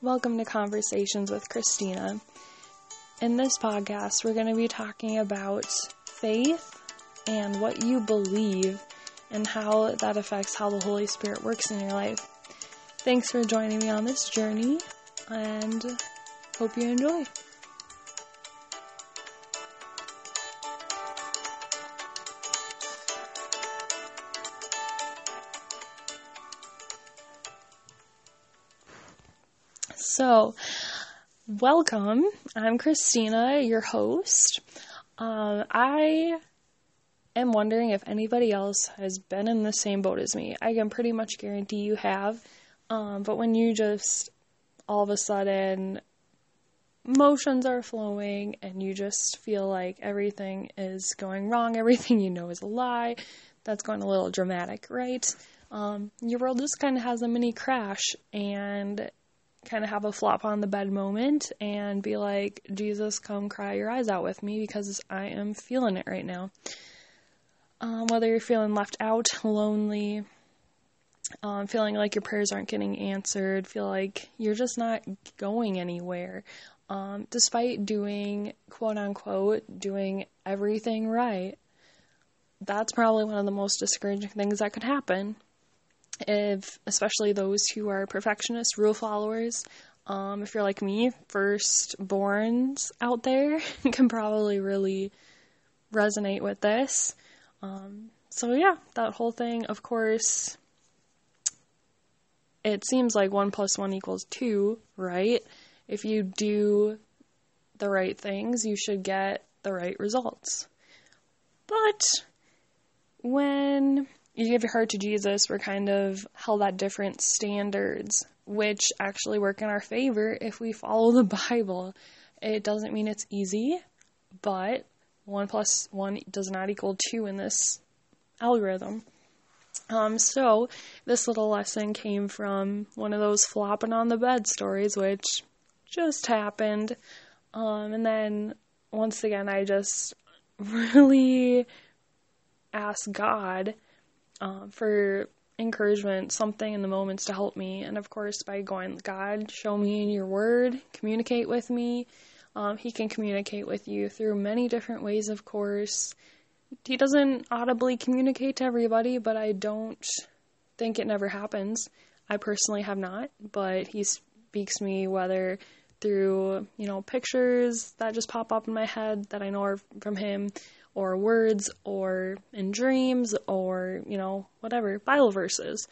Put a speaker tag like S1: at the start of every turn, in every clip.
S1: Welcome to Conversations with Christina. In this podcast, we're going to be talking about faith and what you believe and how that affects how the Holy Spirit works in your life. Thanks for joining me on this journey and hope you enjoy. So, welcome. I'm Christina, your host. Um, I am wondering if anybody else has been in the same boat as me. I can pretty much guarantee you have. Um, but when you just all of a sudden emotions are flowing and you just feel like everything is going wrong, everything you know is a lie, that's going a little dramatic, right? Um, your world just kind of has a mini crash and kind of have a flop on the bed moment and be like, Jesus, come cry your eyes out with me because I am feeling it right now. Um, whether you're feeling left out, lonely, um, feeling like your prayers aren't getting answered, feel like you're just not going anywhere, um, despite doing quote unquote doing everything right. That's probably one of the most discouraging things that could happen if especially those who are perfectionists, rule followers. Um, if you're like me, firstborns out there can probably really resonate with this. Um, so yeah, that whole thing, of course, it seems like one plus one equals two, right? If you do the right things, you should get the right results. But when you give your heart to Jesus, we're kind of held at different standards, which actually work in our favor if we follow the Bible. It doesn't mean it's easy, but 1 plus 1 does not equal 2 in this algorithm. Um, so, this little lesson came from one of those flopping on the bed stories, which just happened. Um, and then, once again, I just really asked God um, for encouragement, something in the moments to help me. And of course, by going, God, show me in your word, communicate with me. Um, he can communicate with you through many different ways, of course. He doesn't audibly communicate to everybody, but I don't think it never happens. I personally have not, but he speaks me whether through, you know, pictures that just pop up in my head that I know are from him, or words or in dreams or, you know, whatever, Bible verses.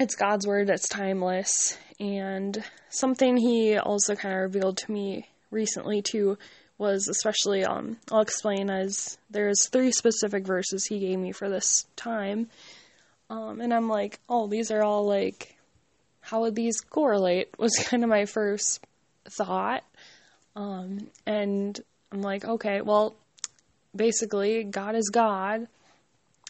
S1: It's God's word, that's timeless. And something he also kind of revealed to me recently too was especially um I'll explain as there's three specific verses he gave me for this time. Um and I'm like, "Oh, these are all like how would these correlate?" was kind of my first thought. Um and I'm like, "Okay, well, basically, God is God,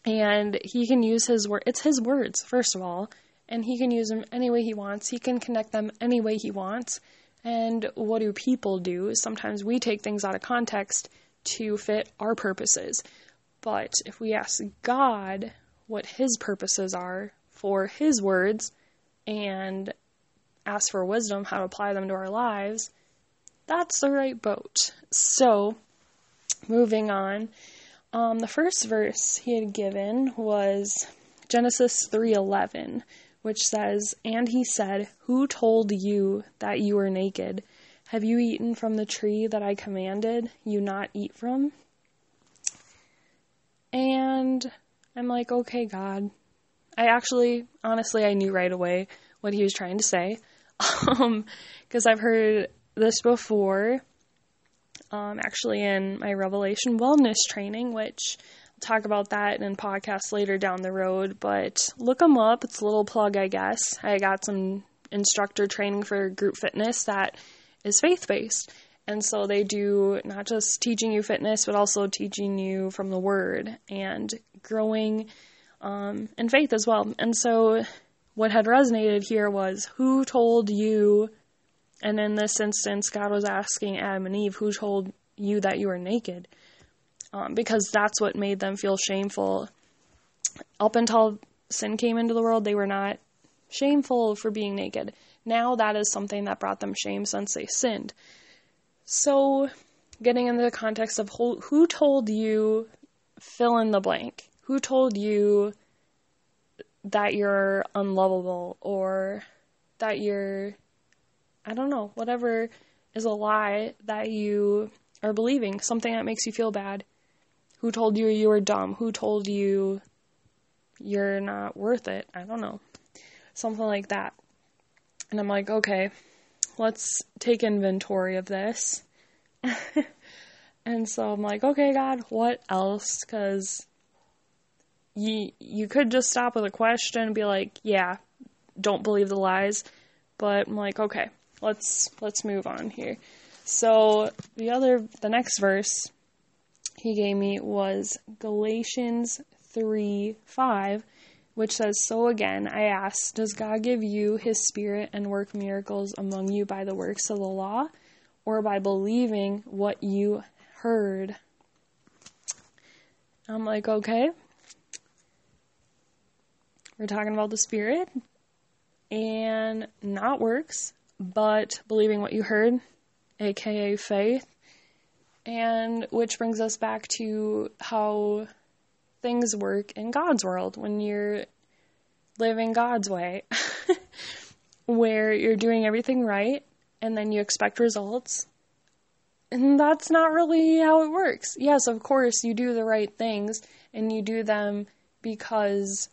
S1: and He can use His word. It's His words, first of all, and He can use them any way He wants. He can connect them any way He wants. And what do people do? Sometimes we take things out of context to fit our purposes. But if we ask God what His purposes are for His words and ask for wisdom how to apply them to our lives, that's the right boat. So, moving on. Um, the first verse he had given was Genesis 3:11, which says, "And he said, Who told you that you were naked? Have you eaten from the tree that I commanded you not eat from?" And I'm like, "Okay, God." I actually, honestly, I knew right away what he was trying to say, because um, I've heard this before um, actually in my Revelation Wellness training, which I'll talk about that in podcasts later down the road. But look them up. It's a little plug, I guess. I got some instructor training for group fitness that is faith based. And so they do not just teaching you fitness, but also teaching you from the word and growing um, in faith as well. And so what had resonated here was who told you and in this instance, God was asking Adam and Eve, Who told you that you were naked? Um, because that's what made them feel shameful. Up until sin came into the world, they were not shameful for being naked. Now that is something that brought them shame since they sinned. So, getting into the context of who, who told you fill in the blank? Who told you that you're unlovable or that you're, I don't know, whatever is a lie that you are believing, something that makes you feel bad? Who told you you were dumb? Who told you you're not worth it? I don't know. Something like that. And I'm like, okay, let's take inventory of this. and so I'm like, okay, God, what else? Because you, you could just stop with a question and be like, yeah, don't believe the lies. But I'm like, okay, let's let's move on here. So the other the next verse he gave me was Galatians 3 5, which says, So again, I ask, does God give you his spirit and work miracles among you by the works of the law, or by believing what you heard? I'm like, okay. We're talking about the spirit and not works, but believing what you heard, aka faith. And which brings us back to how things work in God's world when you're living God's way, where you're doing everything right and then you expect results. And that's not really how it works. Yes, of course, you do the right things and you do them because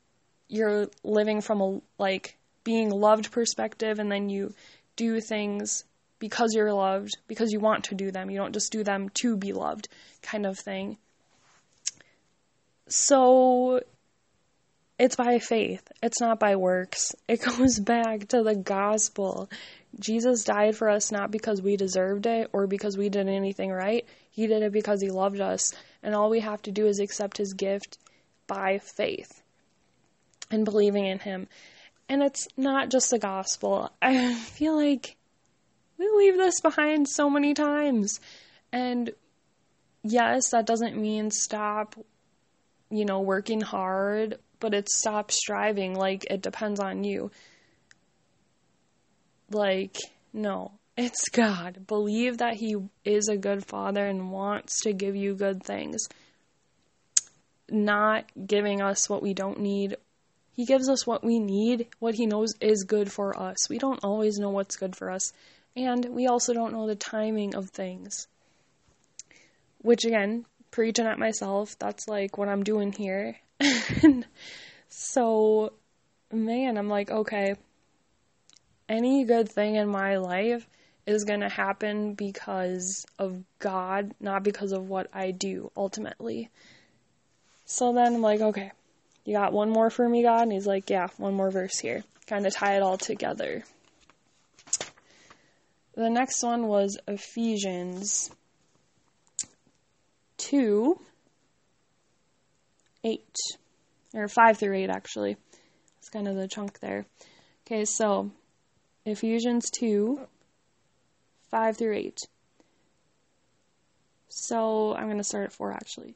S1: you're living from a like being loved perspective and then you do things because you're loved, because you want to do them. You don't just do them to be loved, kind of thing. So it's by faith, it's not by works. It goes back to the gospel. Jesus died for us not because we deserved it or because we did anything right. He did it because he loved us. And all we have to do is accept his gift by faith and believing in him. And it's not just the gospel. I feel like we leave this behind so many times. And yes, that doesn't mean stop, you know, working hard, but it's stop striving. Like, it depends on you. Like, no, it's God. Believe that He is a good Father and wants to give you good things, not giving us what we don't need. He gives us what we need, what He knows is good for us. We don't always know what's good for us. And we also don't know the timing of things. Which, again, preaching at myself, that's like what I'm doing here. so, man, I'm like, okay, any good thing in my life is going to happen because of God, not because of what I do ultimately. So then I'm like, okay, you got one more for me, God? And he's like, yeah, one more verse here. Kind of tie it all together. The next one was Ephesians 2 8. Or 5 through 8, actually. It's kind of the chunk there. Okay, so Ephesians 2 5 through 8. So I'm going to start at 4 actually.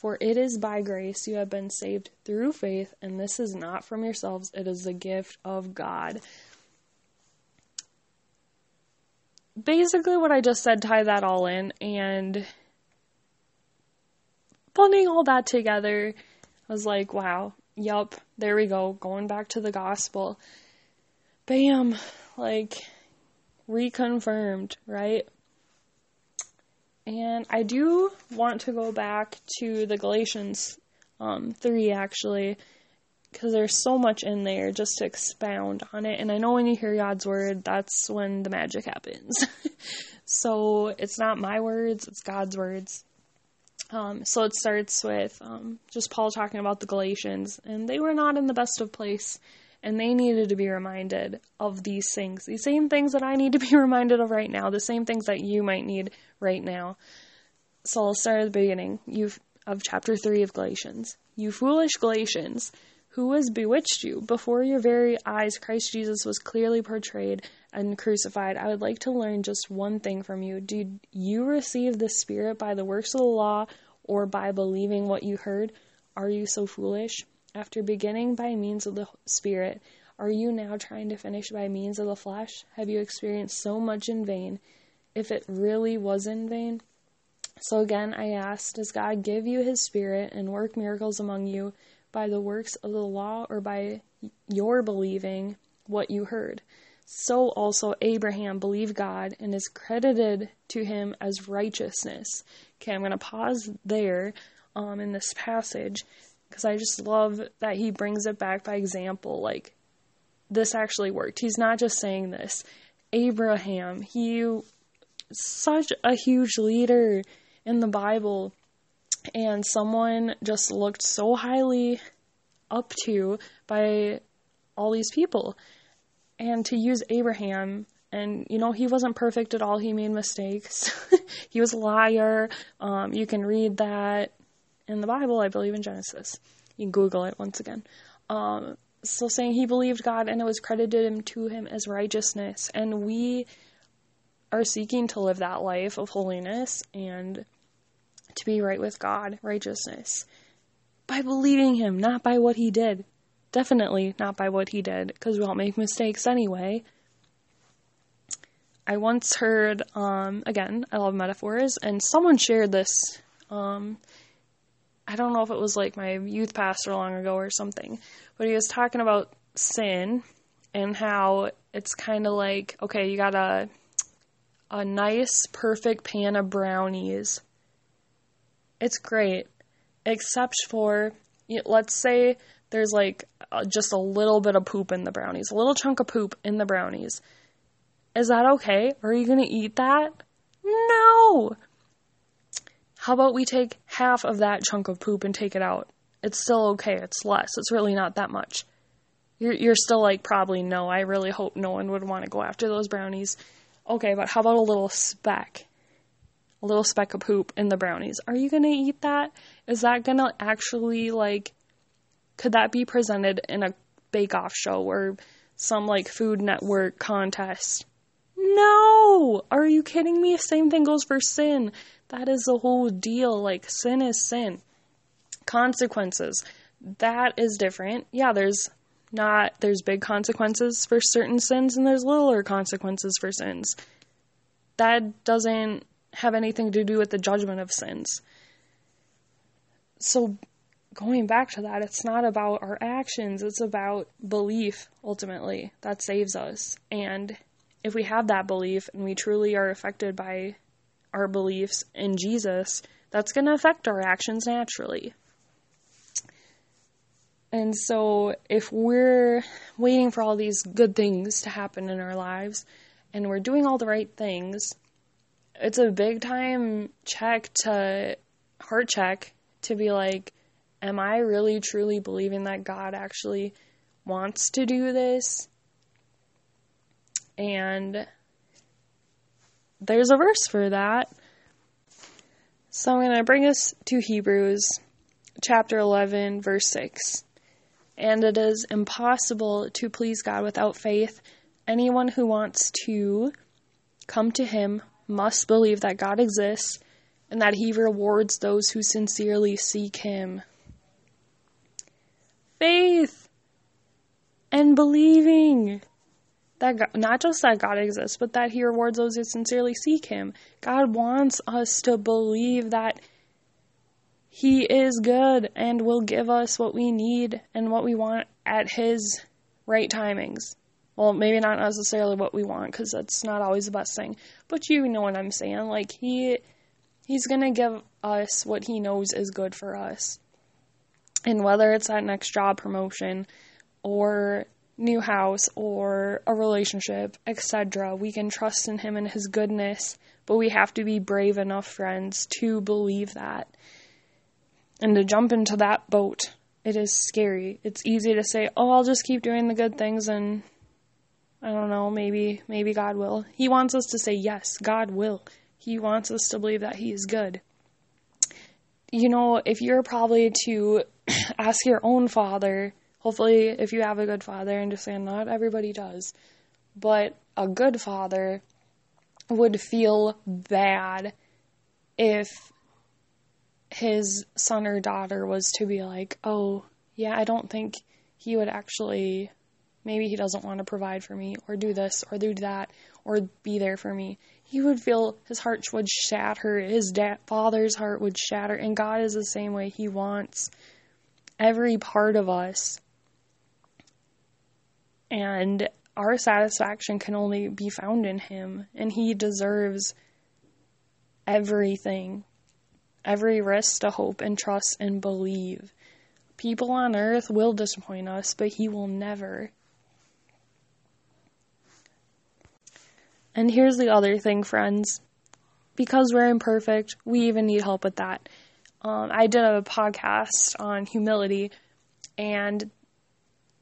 S1: For it is by grace you have been saved through faith, and this is not from yourselves, it is the gift of God. Basically, what I just said, tie that all in, and putting all that together, I was like, wow, yup, there we go, going back to the gospel. Bam, like reconfirmed, right? And I do want to go back to the Galatians um, 3 actually, because there's so much in there just to expound on it. And I know when you hear God's word, that's when the magic happens. so it's not my words, it's God's words. Um, so it starts with um, just Paul talking about the Galatians, and they were not in the best of place. And they needed to be reminded of these things, these same things that I need to be reminded of right now, the same things that you might need right now. So I'll start at the beginning of chapter 3 of Galatians. You foolish Galatians, who has bewitched you? Before your very eyes, Christ Jesus was clearly portrayed and crucified. I would like to learn just one thing from you. Did you receive the Spirit by the works of the law or by believing what you heard? Are you so foolish? After beginning by means of the Spirit, are you now trying to finish by means of the flesh? Have you experienced so much in vain? If it really was in vain, so again, I ask, does God give you his spirit and work miracles among you by the works of the law or by your believing what you heard? So also Abraham believed God and is credited to him as righteousness. Okay, I'm going to pause there um, in this passage because I just love that he brings it back by example. Like, this actually worked. He's not just saying this. Abraham, he such a huge leader in the Bible, and someone just looked so highly up to by all these people. And to use Abraham, and you know, he wasn't perfect at all, he made mistakes. he was a liar. Um, you can read that in the Bible, I believe in Genesis. You can Google it once again. Um, so saying he believed God and it was credited him to him as righteousness. And we are seeking to live that life of holiness and to be right with God, righteousness, by believing Him, not by what He did. Definitely not by what He did, because we all make mistakes anyway. I once heard, um, again, I love metaphors, and someone shared this. Um, I don't know if it was like my youth pastor long ago or something, but he was talking about sin and how it's kind of like, okay, you got a a nice, perfect pan of brownies. It's great, except for, let's say there's like just a little bit of poop in the brownies, a little chunk of poop in the brownies. Is that okay? Are you going to eat that? No! How about we take half of that chunk of poop and take it out? It's still okay. It's less. It's really not that much. You're, you're still like, probably no. I really hope no one would want to go after those brownies. Okay, but how about a little speck? A little speck of poop in the brownies. Are you gonna eat that? Is that gonna actually, like, could that be presented in a bake off show or some, like, Food Network contest? No! Are you kidding me? Same thing goes for sin. That is the whole deal. Like, sin is sin. Consequences. That is different. Yeah, there's not there's big consequences for certain sins and there's littler consequences for sins. That doesn't have anything to do with the judgment of sins. So going back to that, it's not about our actions, it's about belief ultimately that saves us. And if we have that belief and we truly are affected by our beliefs in Jesus, that's going to affect our actions naturally. And so, if we're waiting for all these good things to happen in our lives and we're doing all the right things, it's a big time check to heart check to be like, am I really truly believing that God actually wants to do this? And there's a verse for that. So I'm going to bring us to Hebrews chapter 11, verse 6 and it is impossible to please God without faith. Anyone who wants to come to Him must believe that God exists and that He rewards those who sincerely seek Him. Faith and believing that God, not just that God exists, but that He rewards those who sincerely seek Him. God wants us to believe that he is good and will give us what we need and what we want at His right timings. Well, maybe not necessarily what we want because that's not always the best thing, but you know what I'm saying. Like, He. He's to give us what he knows is good for us. And whether it's that next job promotion or new house or a relationship, etc., we can trust in him and his goodness, but we have to be brave enough, friends, to believe that and to jump into that boat it is scary. It's easy to say, "Oh, I'll just keep doing the good things and I don't know, maybe maybe God will." He wants us to say, "Yes, God will." He wants us to believe that he is good. You know, if you're probably to ask your own father, hopefully if you have a good father, and just saying not everybody does, but a good father would feel bad if his son or daughter was to be like, oh, yeah, I don't think he would actually, maybe he doesn't want to provide for me, or do this, or do that, or be there for me. He would feel his heart would shatter, his father's heart would shatter, and God is the same way. He wants every part of us. And our satisfaction can only be found in Him, and He deserves everything every risk to hope and trust and believe. People on earth will disappoint us, but He will never. And here's the other thing, friends. Because we're imperfect, we even need help with that. Um, I did a podcast on humility, and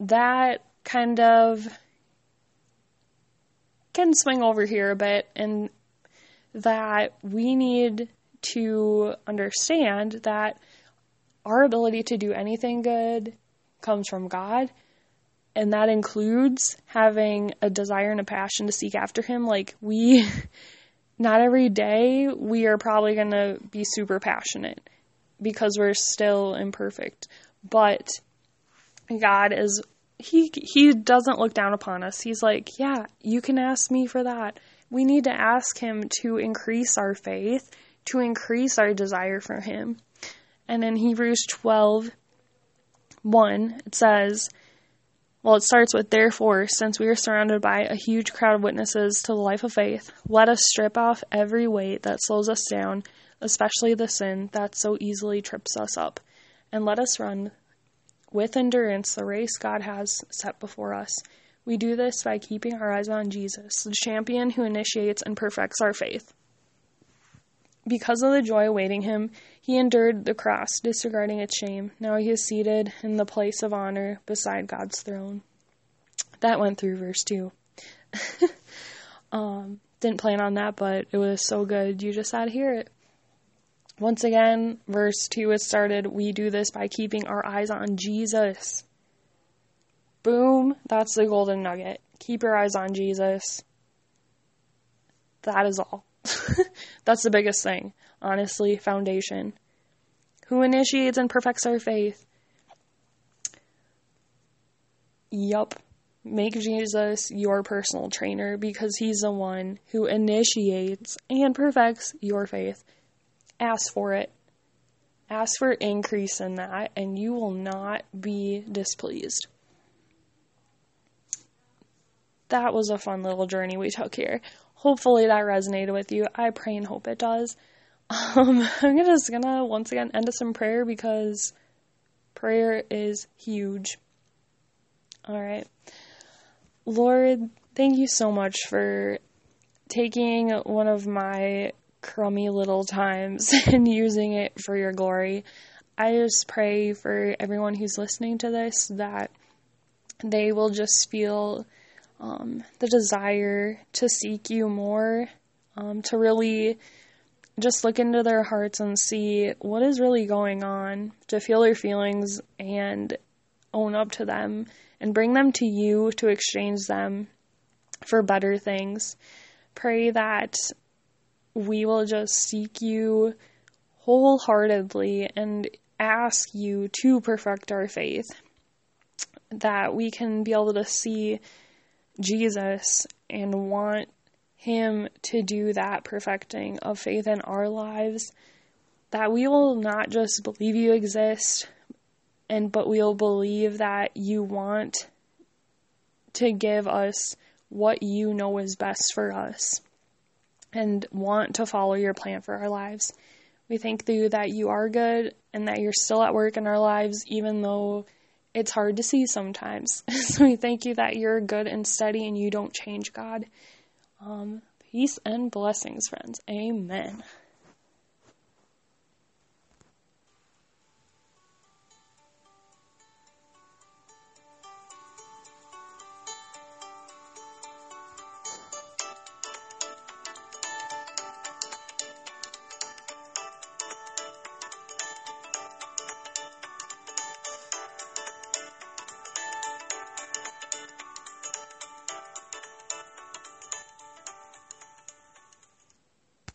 S1: that kind of can swing over here a bit, and that we need to understand that our ability to do anything good comes from God. And that includes having a desire and a passion to seek after Him. Like, we, not every day, we are probably going to be super passionate because we're still imperfect. But God is, He, He doesn't look down upon us. He's like, yeah, you can ask me for that. We need to ask Him to increase our faith to increase our desire for Him. And in Hebrews 12 1, it says, well, it starts with, therefore, since we are surrounded by a huge crowd of witnesses to the life of faith, let us strip off every weight that slows us down, especially the sin that so easily trips us up, and let us run with endurance the race God has set before us. We do this by keeping our eyes on Jesus, the champion who initiates and perfects our faith. Because of the joy awaiting him, he endured the cross, disregarding its shame. Now he is seated in the place of honor beside God's throne. That went through verse 2. um, didn't plan on that, but it was so good. You just had to hear it. Once again, verse 2 is started. We do this by keeping our eyes on Jesus. Boom. That's the golden nugget. Keep your eyes on Jesus. That is all. That's the biggest thing, honestly, foundation. Who initiates and perfects our faith? Yup. Make Jesus your personal trainer because he's the one who initiates and perfects your faith. Ask for it. Ask for increase in that, and you will not be displeased. That was a fun little journey we took here hopefully that resonated with you. I pray and hope it does. Um, I'm just gonna once again end us in prayer because prayer is huge. All right. Lord, thank you so much for taking one of my crummy little times and using it for your glory. I just pray for everyone who's listening to this that they will just feel um, the desire to seek you more, um, to really just look into their hearts and see what is really going on, to feel their feelings and own up to them and bring them to you to exchange them for better things. Pray that we will just seek you wholeheartedly and ask you to perfect our faith. That we can be able to see Jesus and want Him to do that perfecting of faith in our lives, that we will not just believe you exist, and but we'll believe that you want to give us what you know is best for us and want to follow your plan for our lives. We thank you that you are good and that you're still at work in our lives, even though it's hard to see sometimes. so we thank you that you're good and steady and you don't change, God. Um, peace and blessings, friends. Amen.